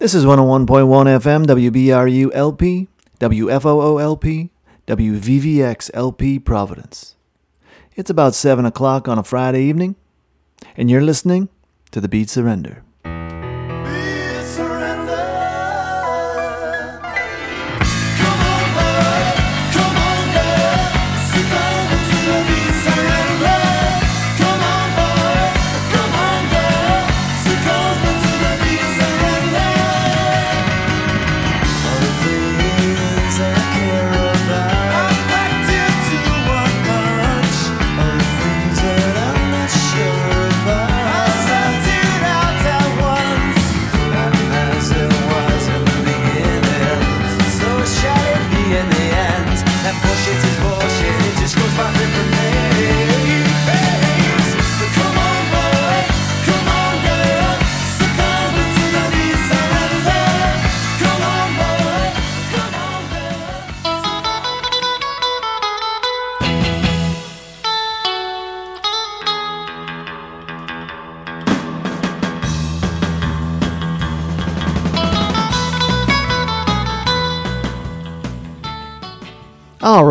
This is 101.1 FM, WBRU LP, WFOO LP, WVVX LP Providence. It's about 7 o'clock on a Friday evening, and you're listening to The Beat Surrender.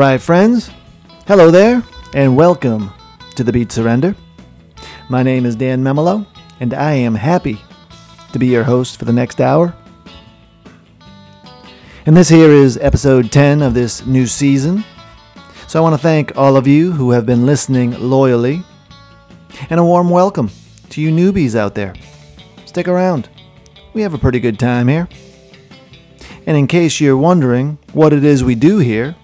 Right, friends. Hello there, and welcome to the Beat Surrender. My name is Dan Memolo, and I am happy to be your host for the next hour. And this here is episode 10 of this new season. So I want to thank all of you who have been listening loyally, and a warm welcome to you newbies out there. Stick around. We have a pretty good time here. And in case you're wondering what it is we do here,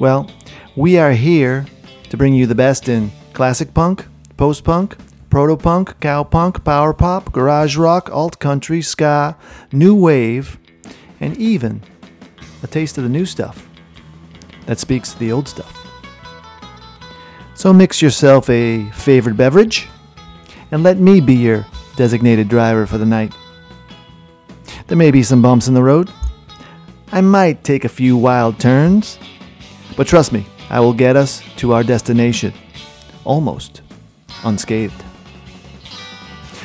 well, we are here to bring you the best in classic punk, post punk, proto punk, cow punk, power pop, garage rock, alt country, ska, new wave, and even a taste of the new stuff that speaks to the old stuff. So mix yourself a favorite beverage and let me be your designated driver for the night. There may be some bumps in the road. I might take a few wild turns but trust me, I will get us to our destination almost unscathed.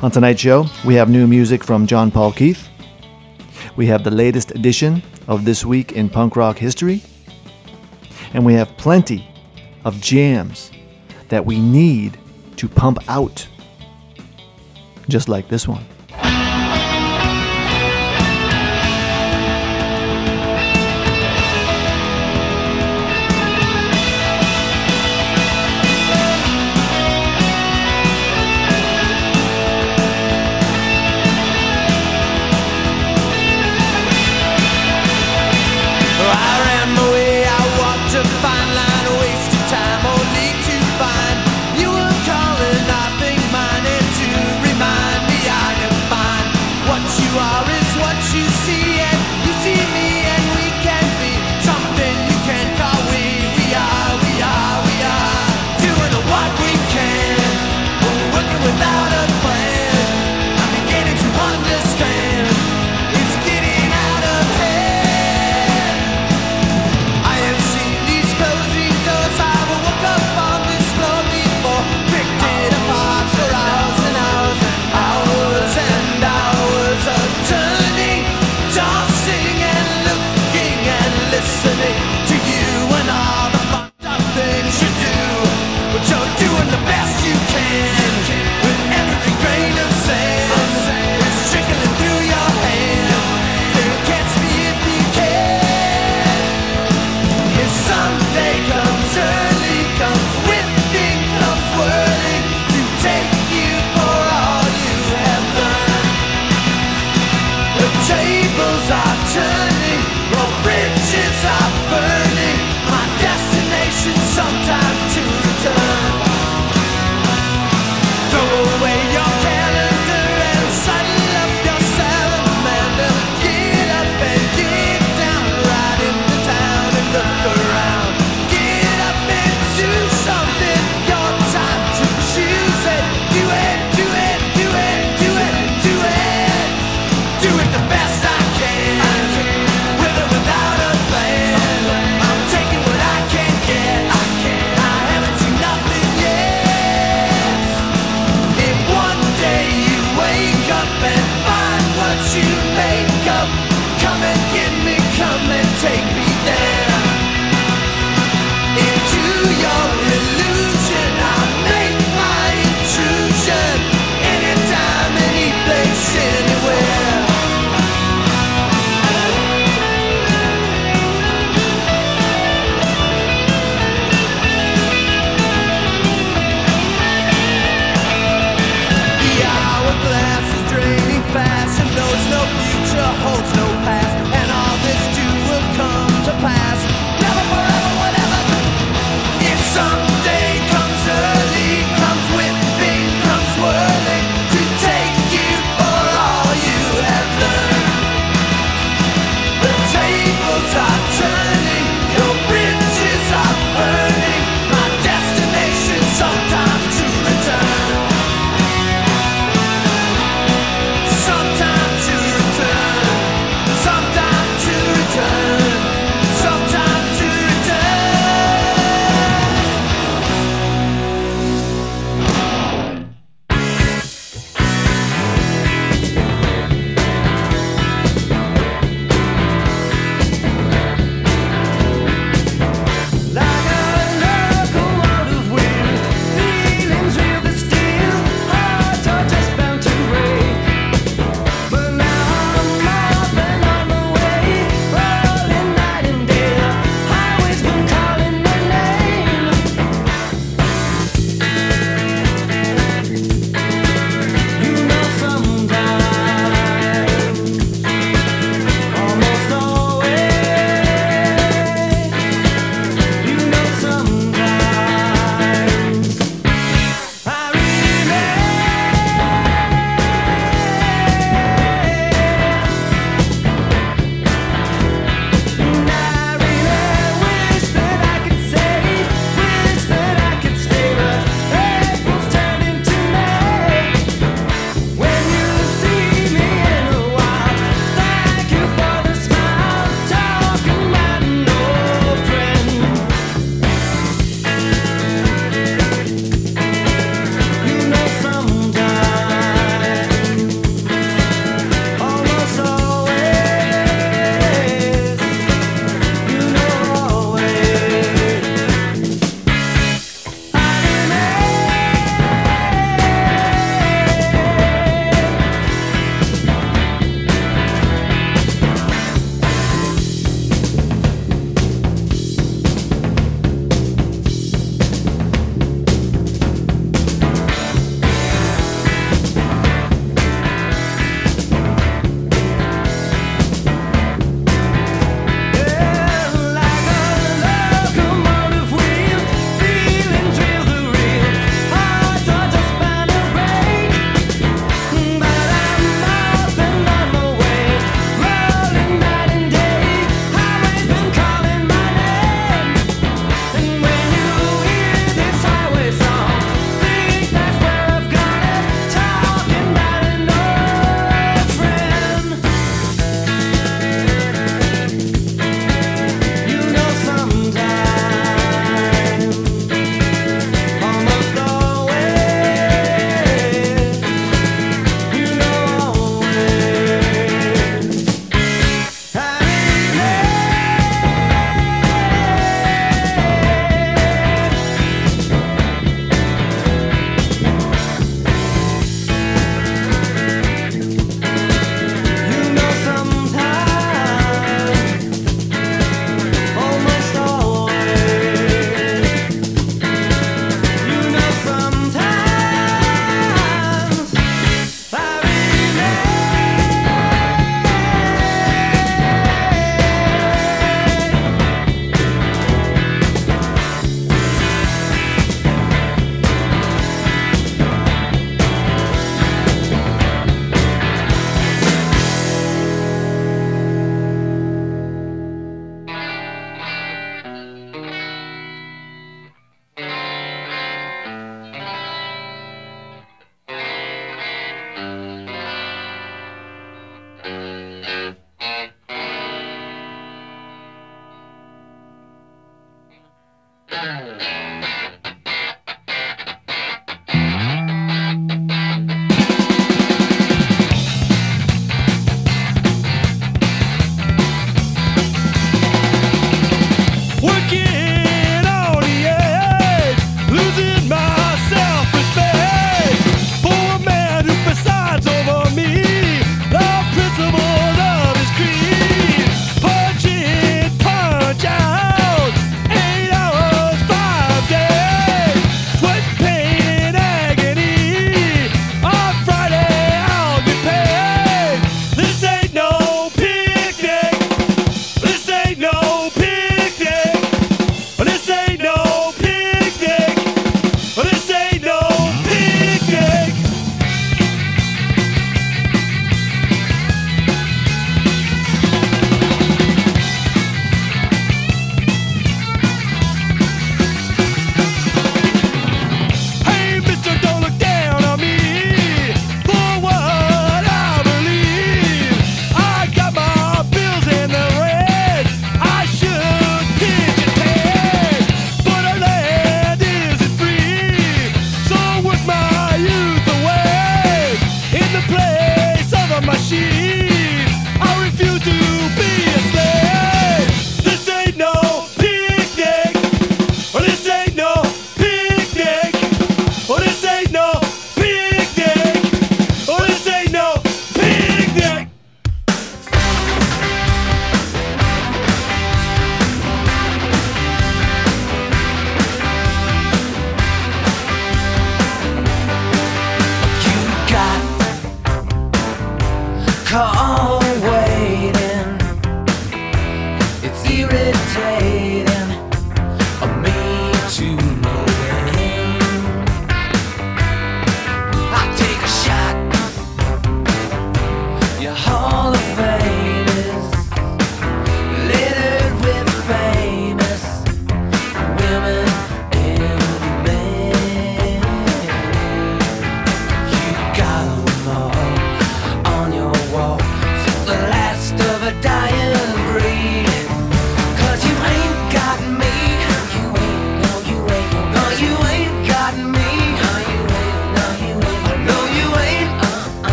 On tonight's show, we have new music from John Paul Keith. We have the latest edition of This Week in Punk Rock History. And we have plenty of jams that we need to pump out, just like this one.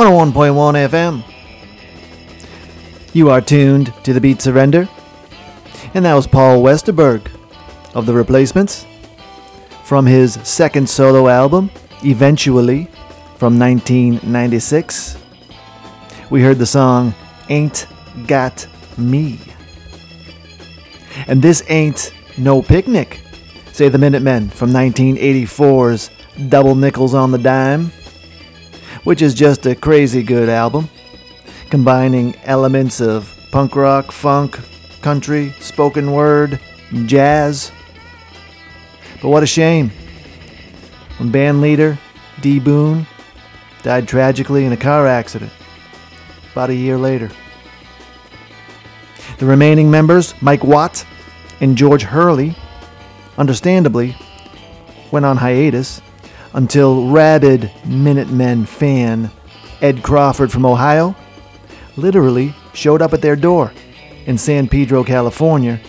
101.1 FM. You are tuned to the Beat Surrender. And that was Paul Westerberg of The Replacements from his second solo album, Eventually, from 1996. We heard the song Ain't Got Me. And this ain't no picnic, say the Minutemen from 1984's Double Nickels on the Dime which is just a crazy good album, combining elements of punk rock, funk, country, spoken word, jazz. But what a shame when band leader D. Boon died tragically in a car accident about a year later. The remaining members, Mike Watt and George Hurley, understandably, went on hiatus until rabid Minutemen fan Ed Crawford from Ohio literally showed up at their door in San Pedro, California,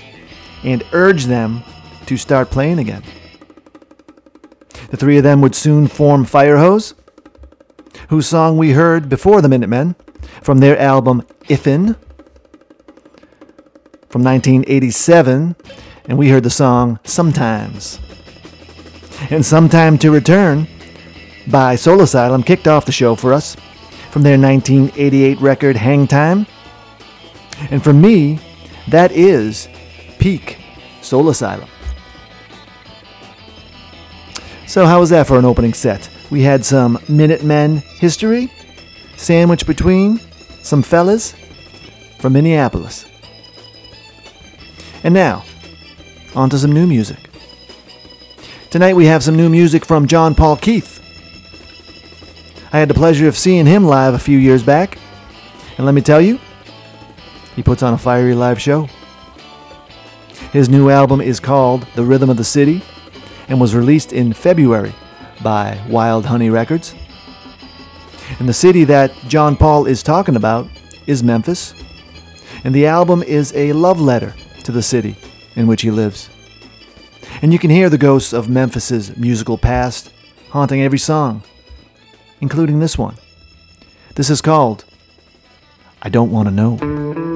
and urged them to start playing again. The three of them would soon form Firehose, whose song we heard before the Minutemen from their album If'n from 1987, and we heard the song Sometimes. And Sometime to Return by Soul Asylum kicked off the show for us from their 1988 record Hang Time, And for me, that is peak Soul Asylum. So, how was that for an opening set? We had some Minutemen history, sandwiched between some fellas from Minneapolis. And now, on to some new music. Tonight we have some new music from John Paul Keith. I had the pleasure of seeing him live a few years back, and let me tell you, he puts on a fiery live show. His new album is called The Rhythm of the City and was released in February by Wild Honey Records. And the city that John Paul is talking about is Memphis, and the album is a love letter to the city in which he lives. And you can hear the ghosts of Memphis's musical past haunting every song, including this one. This is called I Don't Want to Know.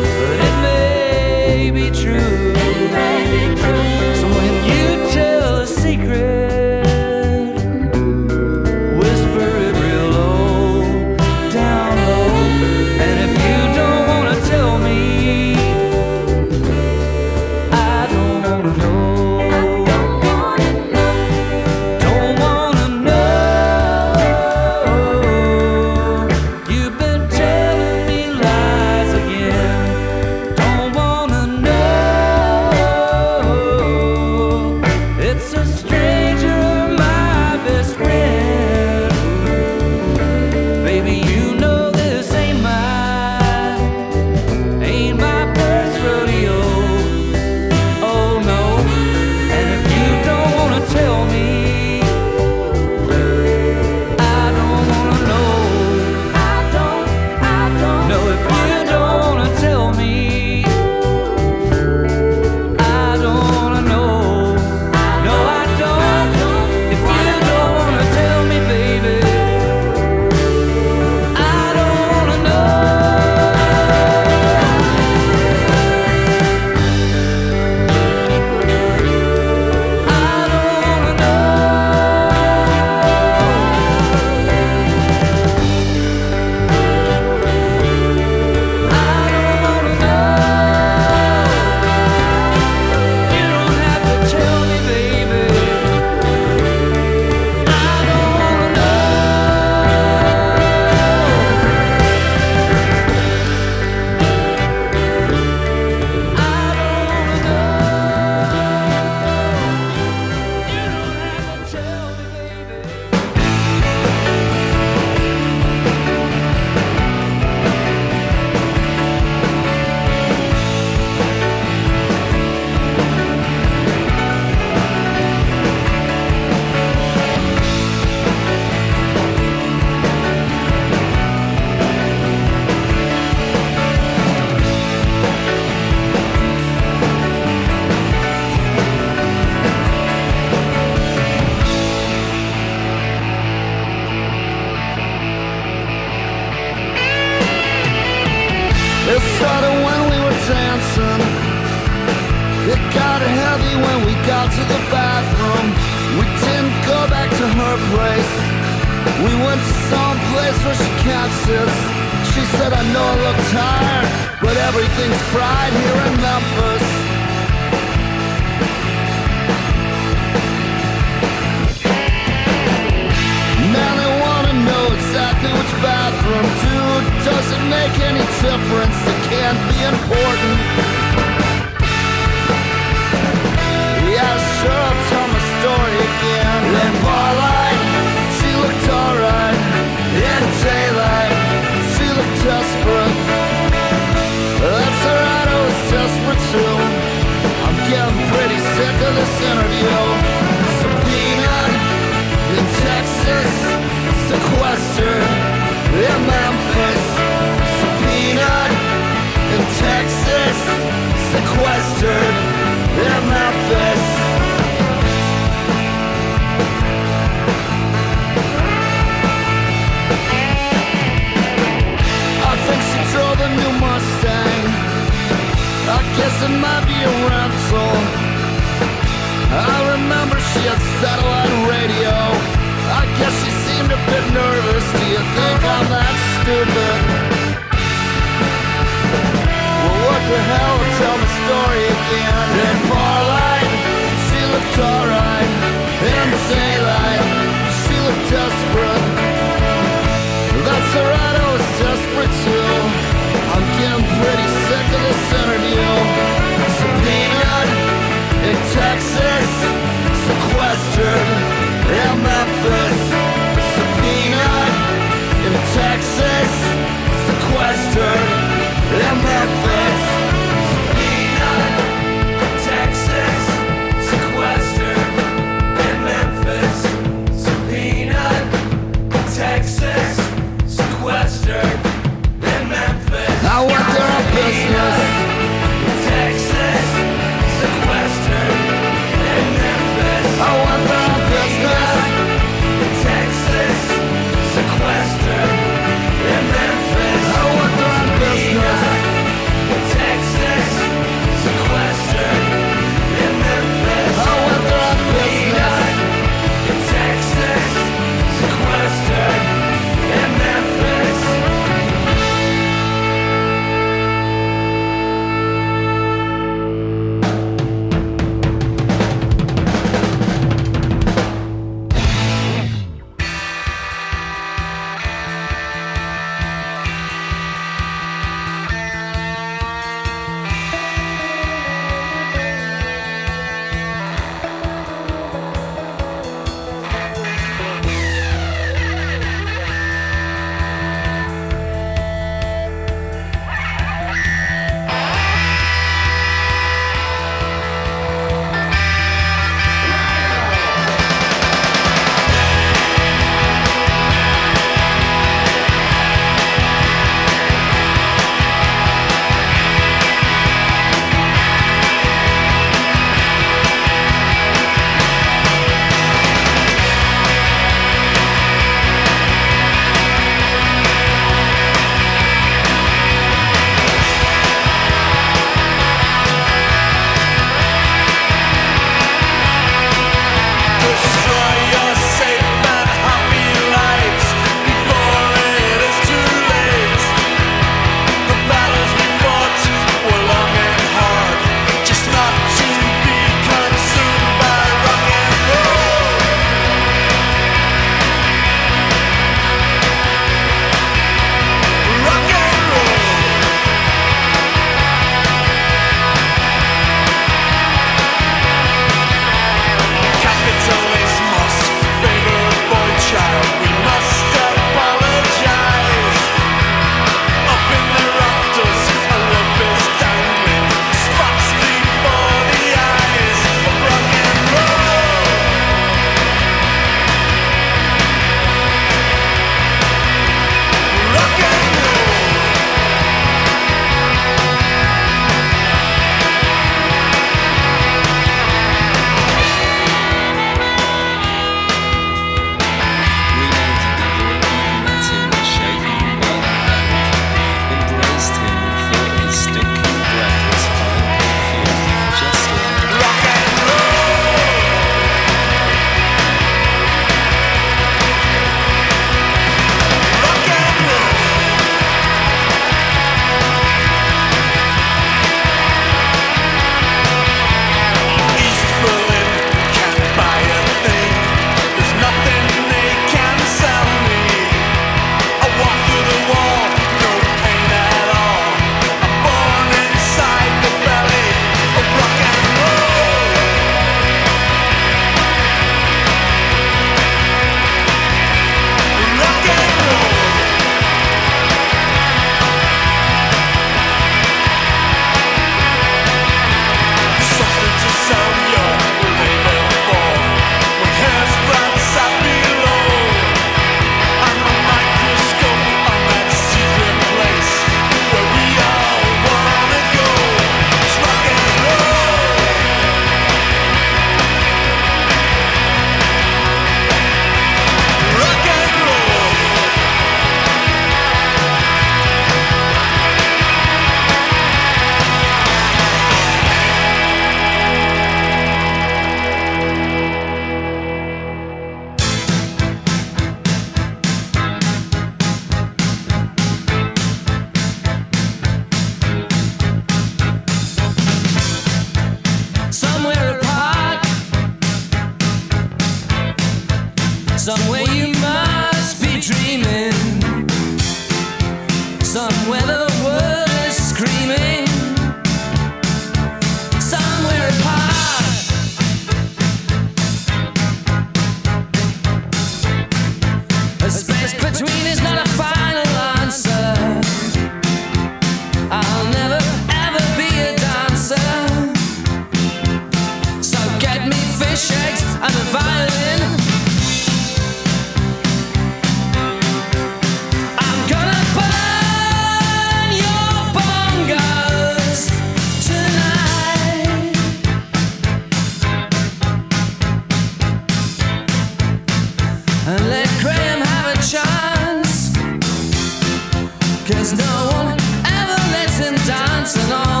And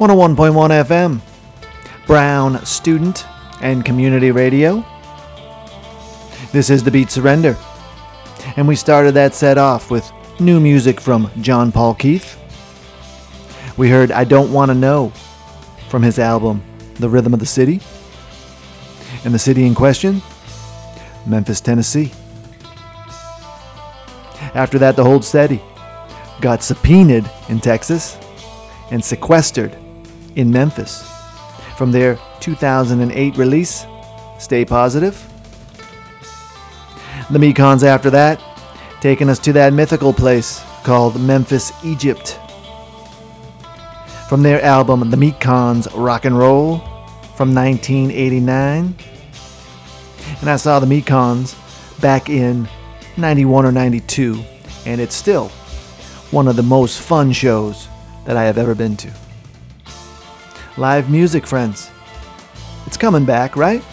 101.1 FM, Brown Student and Community Radio. This is The Beat Surrender. And we started that set off with new music from John Paul Keith. We heard I Don't Want to Know from his album The Rhythm of the City. And the city in question, Memphis, Tennessee. After that, the Hold Steady got subpoenaed in Texas and sequestered in Memphis from their 2008 release, Stay Positive. The Mekons after that, taking us to that mythical place called Memphis, Egypt. From their album The Mekons Rock and Roll from 1989. And I saw the Mekons back in 91 or 92, and it's still one of the most fun shows that I have ever been to. Live music, friends. It's coming back, right?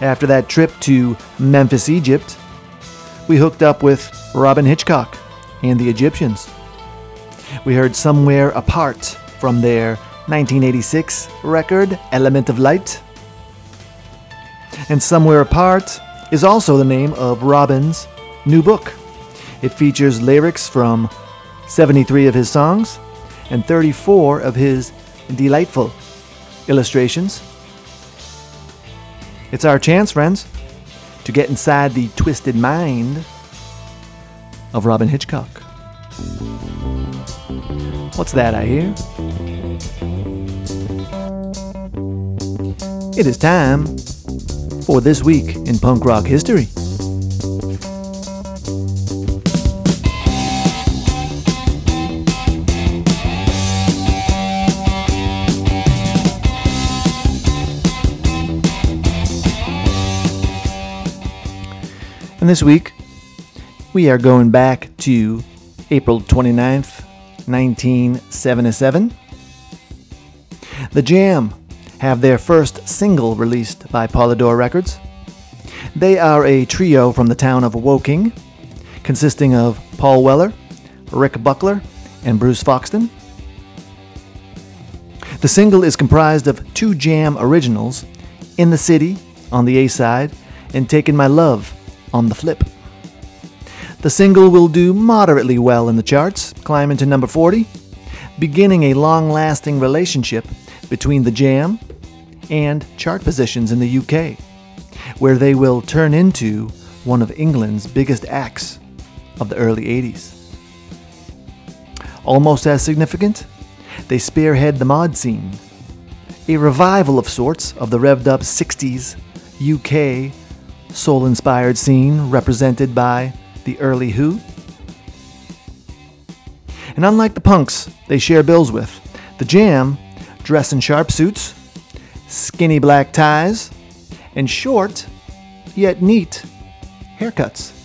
After that trip to Memphis, Egypt, we hooked up with Robyn Hitchcock and the Egyptians. We heard Somewhere Apart from their 1986 record, Element of Light. And Somewhere Apart is also the name of Robyn's new book. It features lyrics from 73 of his songs and 34 of his delightful illustrations. It's our chance, friends, to get inside the twisted mind of Robyn Hitchcock. What's that I hear? It is time for This Week in Punk Rock History. This week, we are going back to April 29th, 1977. The Jam have their first single released by Polydor Records. They are a trio from the town of Woking, consisting of Paul Weller, Rick Buckler, and Bruce Foxton. The single is comprised of two Jam originals, In the City on the A side and Taking My Love on the flip. The single will do moderately well in the charts, climbing to number 40, beginning a long lasting relationship between the Jam and chart positions in the UK, where they will turn into one of England's biggest acts of the early 80s. Almost as significant, they spearhead the mod scene, a revival of sorts of the revved up 60s UK soul inspired scene represented by the early Who. And unlike the punks they share bills with, the Jam dress in sharp suits, skinny black ties, and short, yet neat, haircuts.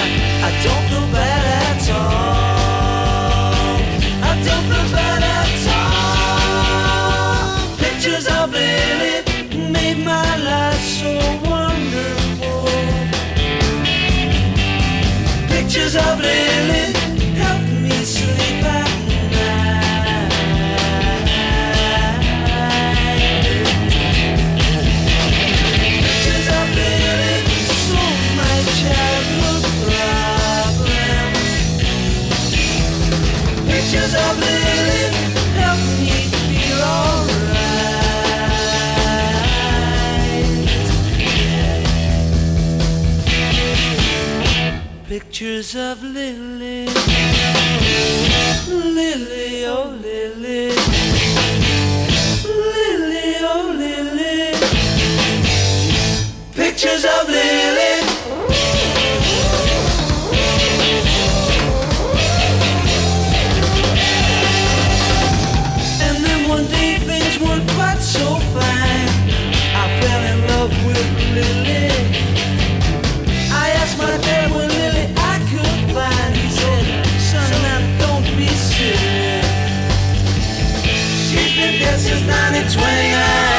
I don't feel bad at all. I don't feel bad. pictures of Lily. Lily, oh Lily. Lily, oh Lily. Pictures of Lily. 29.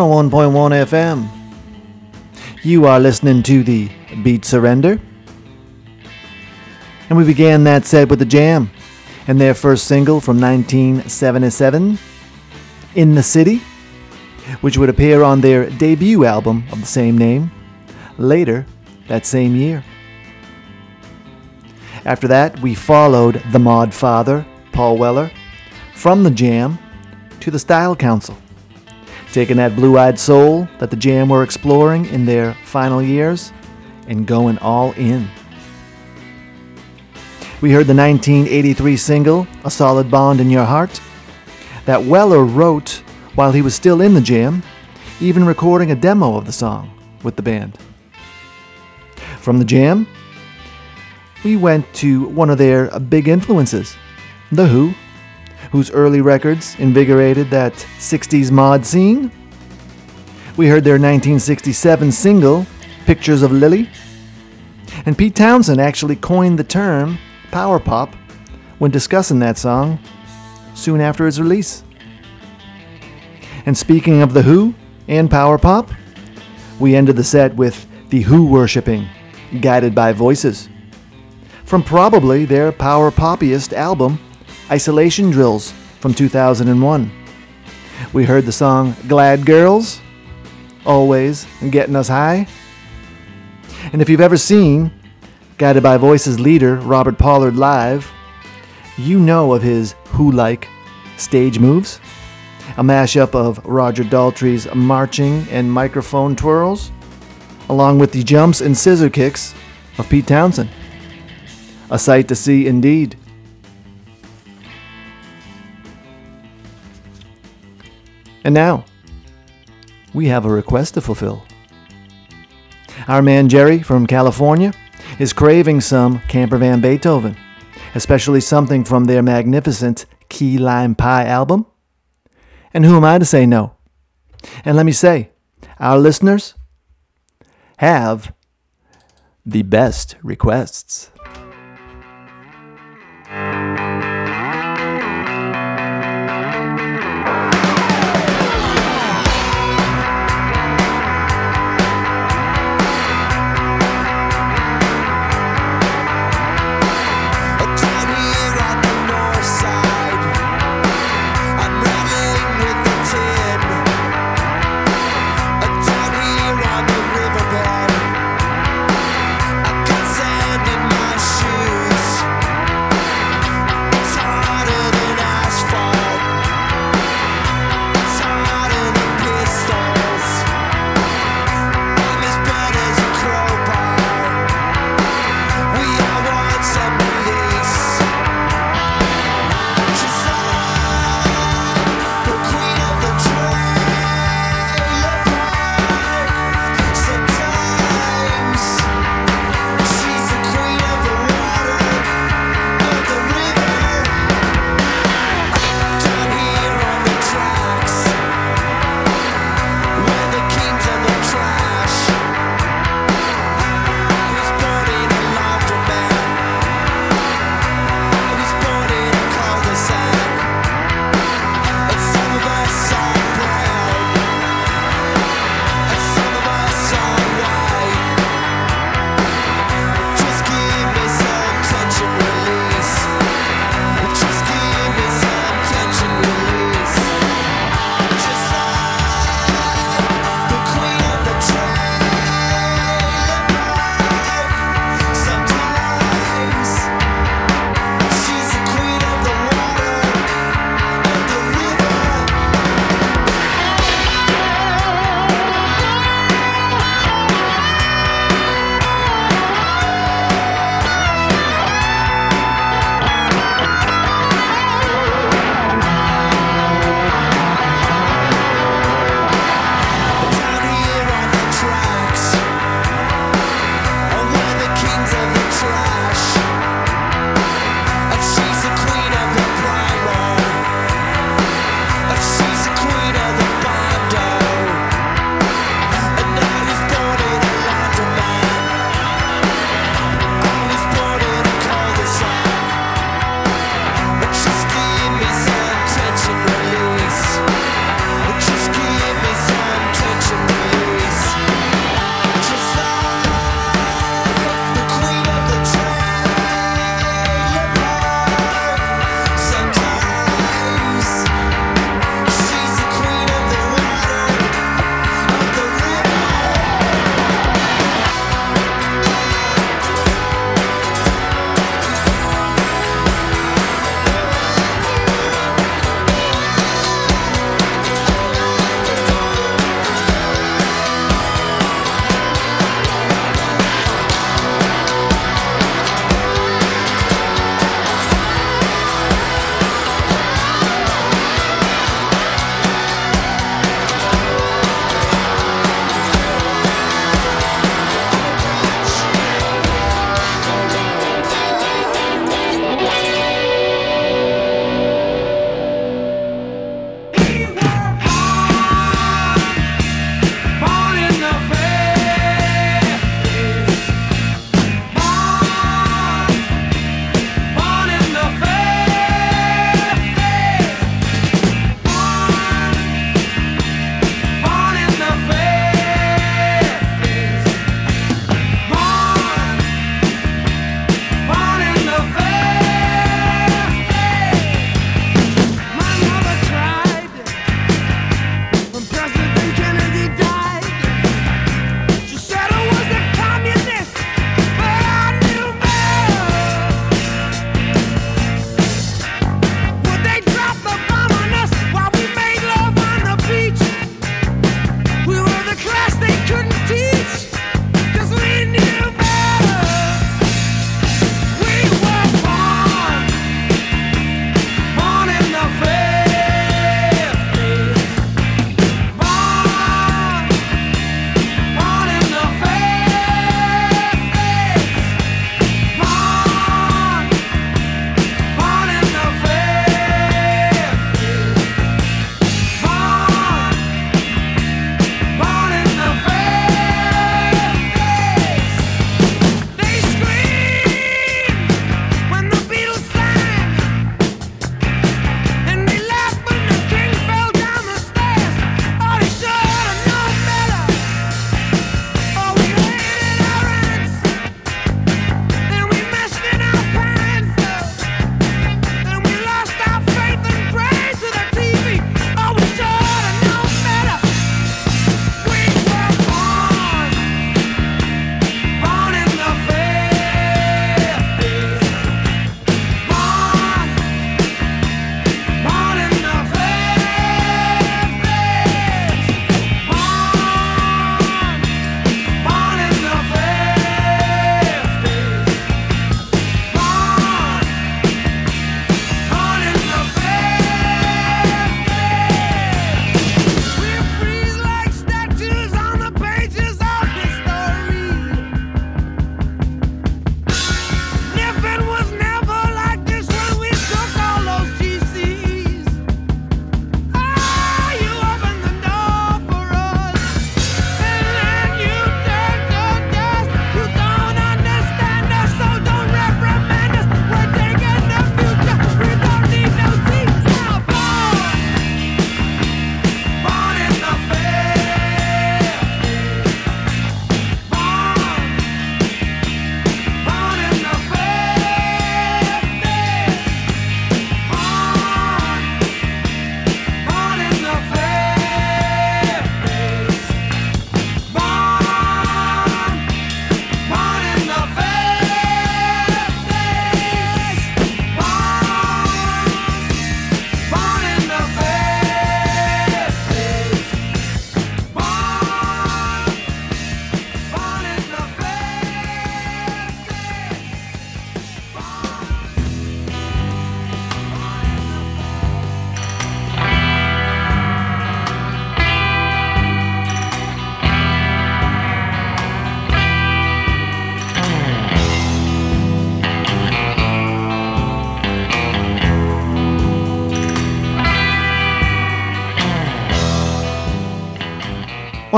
101.1 FM. You are listening to the Beat Surrender. And we began that set with the Jam and their first single from 1977, In the City, which would appear on their debut album of the same name later that same year. After that, we followed the Mod Father, Paul Weller, from the Jam to the Style Council taking that blue eyed soul that the Jam were exploring in their final years and going all in. We heard the 1983 single, A Solid Bond in Your Heart, that Weller wrote while he was still in the Jam, even recording a demo of the song with the band. From the Jam, we went to one of their big influences, The Who, whose early records invigorated that 60s mod scene. We heard their 1967 single, Pictures of Lily. And Pete Townshend actually coined the term power pop when discussing that song soon after its release. And speaking of The Who and power pop, we ended the set with The Who worshipping, Guided by Voices. From probably their power poppiest album, Isolation Drills from 2001. We heard the song Glad Girls, always getting us high. And if you've ever seen Guided by Voices leader Robert Pollard live, you know of his Who like stage moves. A mashup of Roger Daltrey's marching and microphone twirls, along with the jumps and scissor kicks of Pete Townshend. A sight to see indeed. And now, we have a request to fulfill. Our man Jerry from California is craving some Camper Van Beethoven, especially something from their magnificent Key Lime Pie album. And who am I to say no? And let me say, our listeners have the best requests.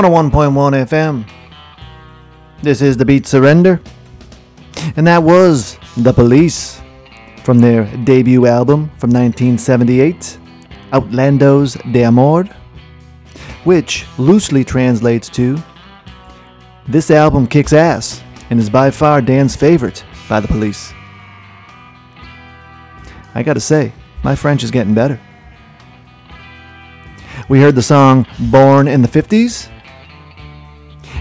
101.1 FM. This is the beat Surrender. And that was The Police from their debut album from 1978, Outlandos d'Amour, which loosely translates to This album kicks ass and is by far Dan's favorite by The Police. I gotta say, my French is getting better. We heard the song Born in the 50s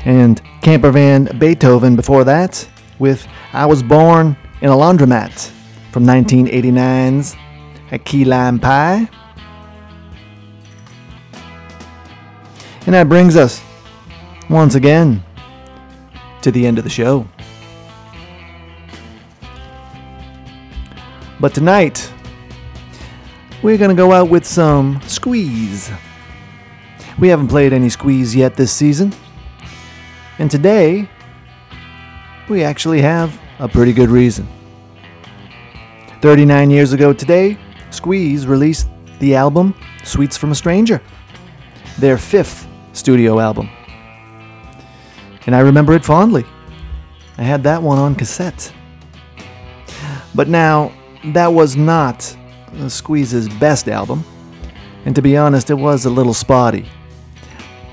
and Camper Van Beethoven before that with I Was Born in a Laundromat from 1989's A Key Lime Pie. And that brings us once again to the end of the show. But tonight, we're going to go out with some squeeze. We haven't played any squeeze yet this season. And today, we actually have a pretty good reason. 39 years ago today, Squeeze released the album Sweets from a Stranger, their fifth studio album. And I remember it fondly. I had that one on cassette. But now, that was not Squeeze's best album, and to be honest, it was a little spotty.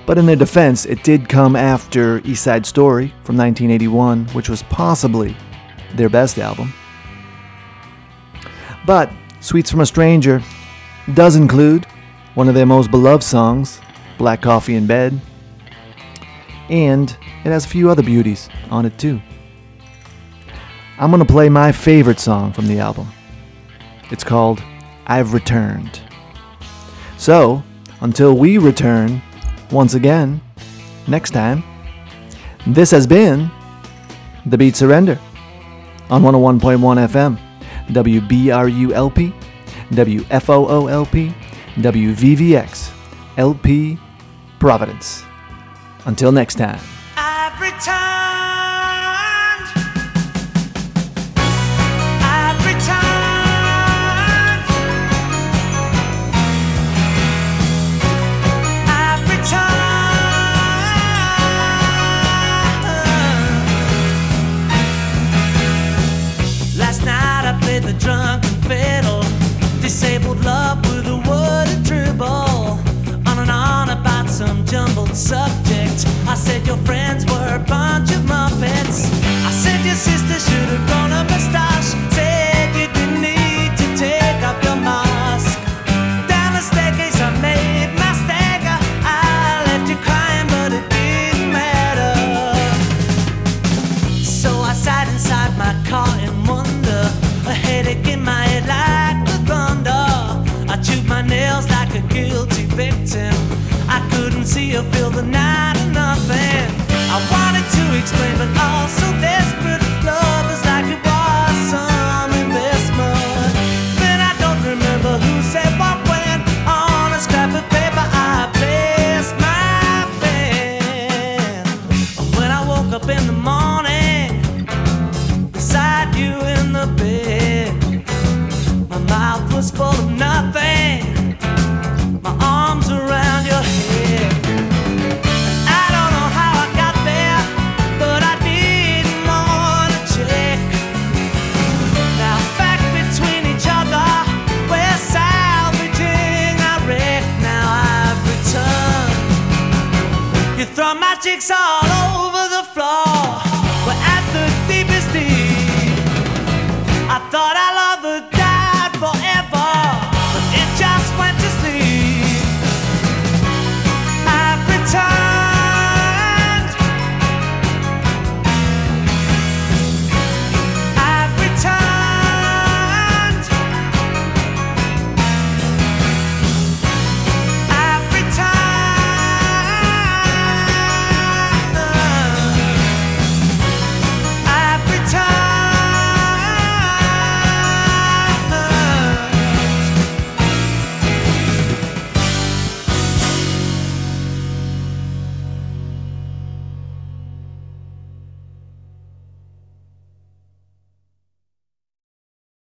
But in their defense, it did come after East Side Story from 1981, which was possibly their best album. But Sweets from a Stranger does include one of their most beloved songs, Black Coffee in Bed, and it has a few other beauties on it too. I'm going to play my favorite song from the album. It's called I've Returned. So, until we return once again next time, this has been The Beat Surrender on 101.1 FM, WBRULP, WFOOLP, WVVX, LP, Providence. Until next time. Subject. I said your friends were a bunch of muppets. I said your sister should have grown up a. Said explain, but also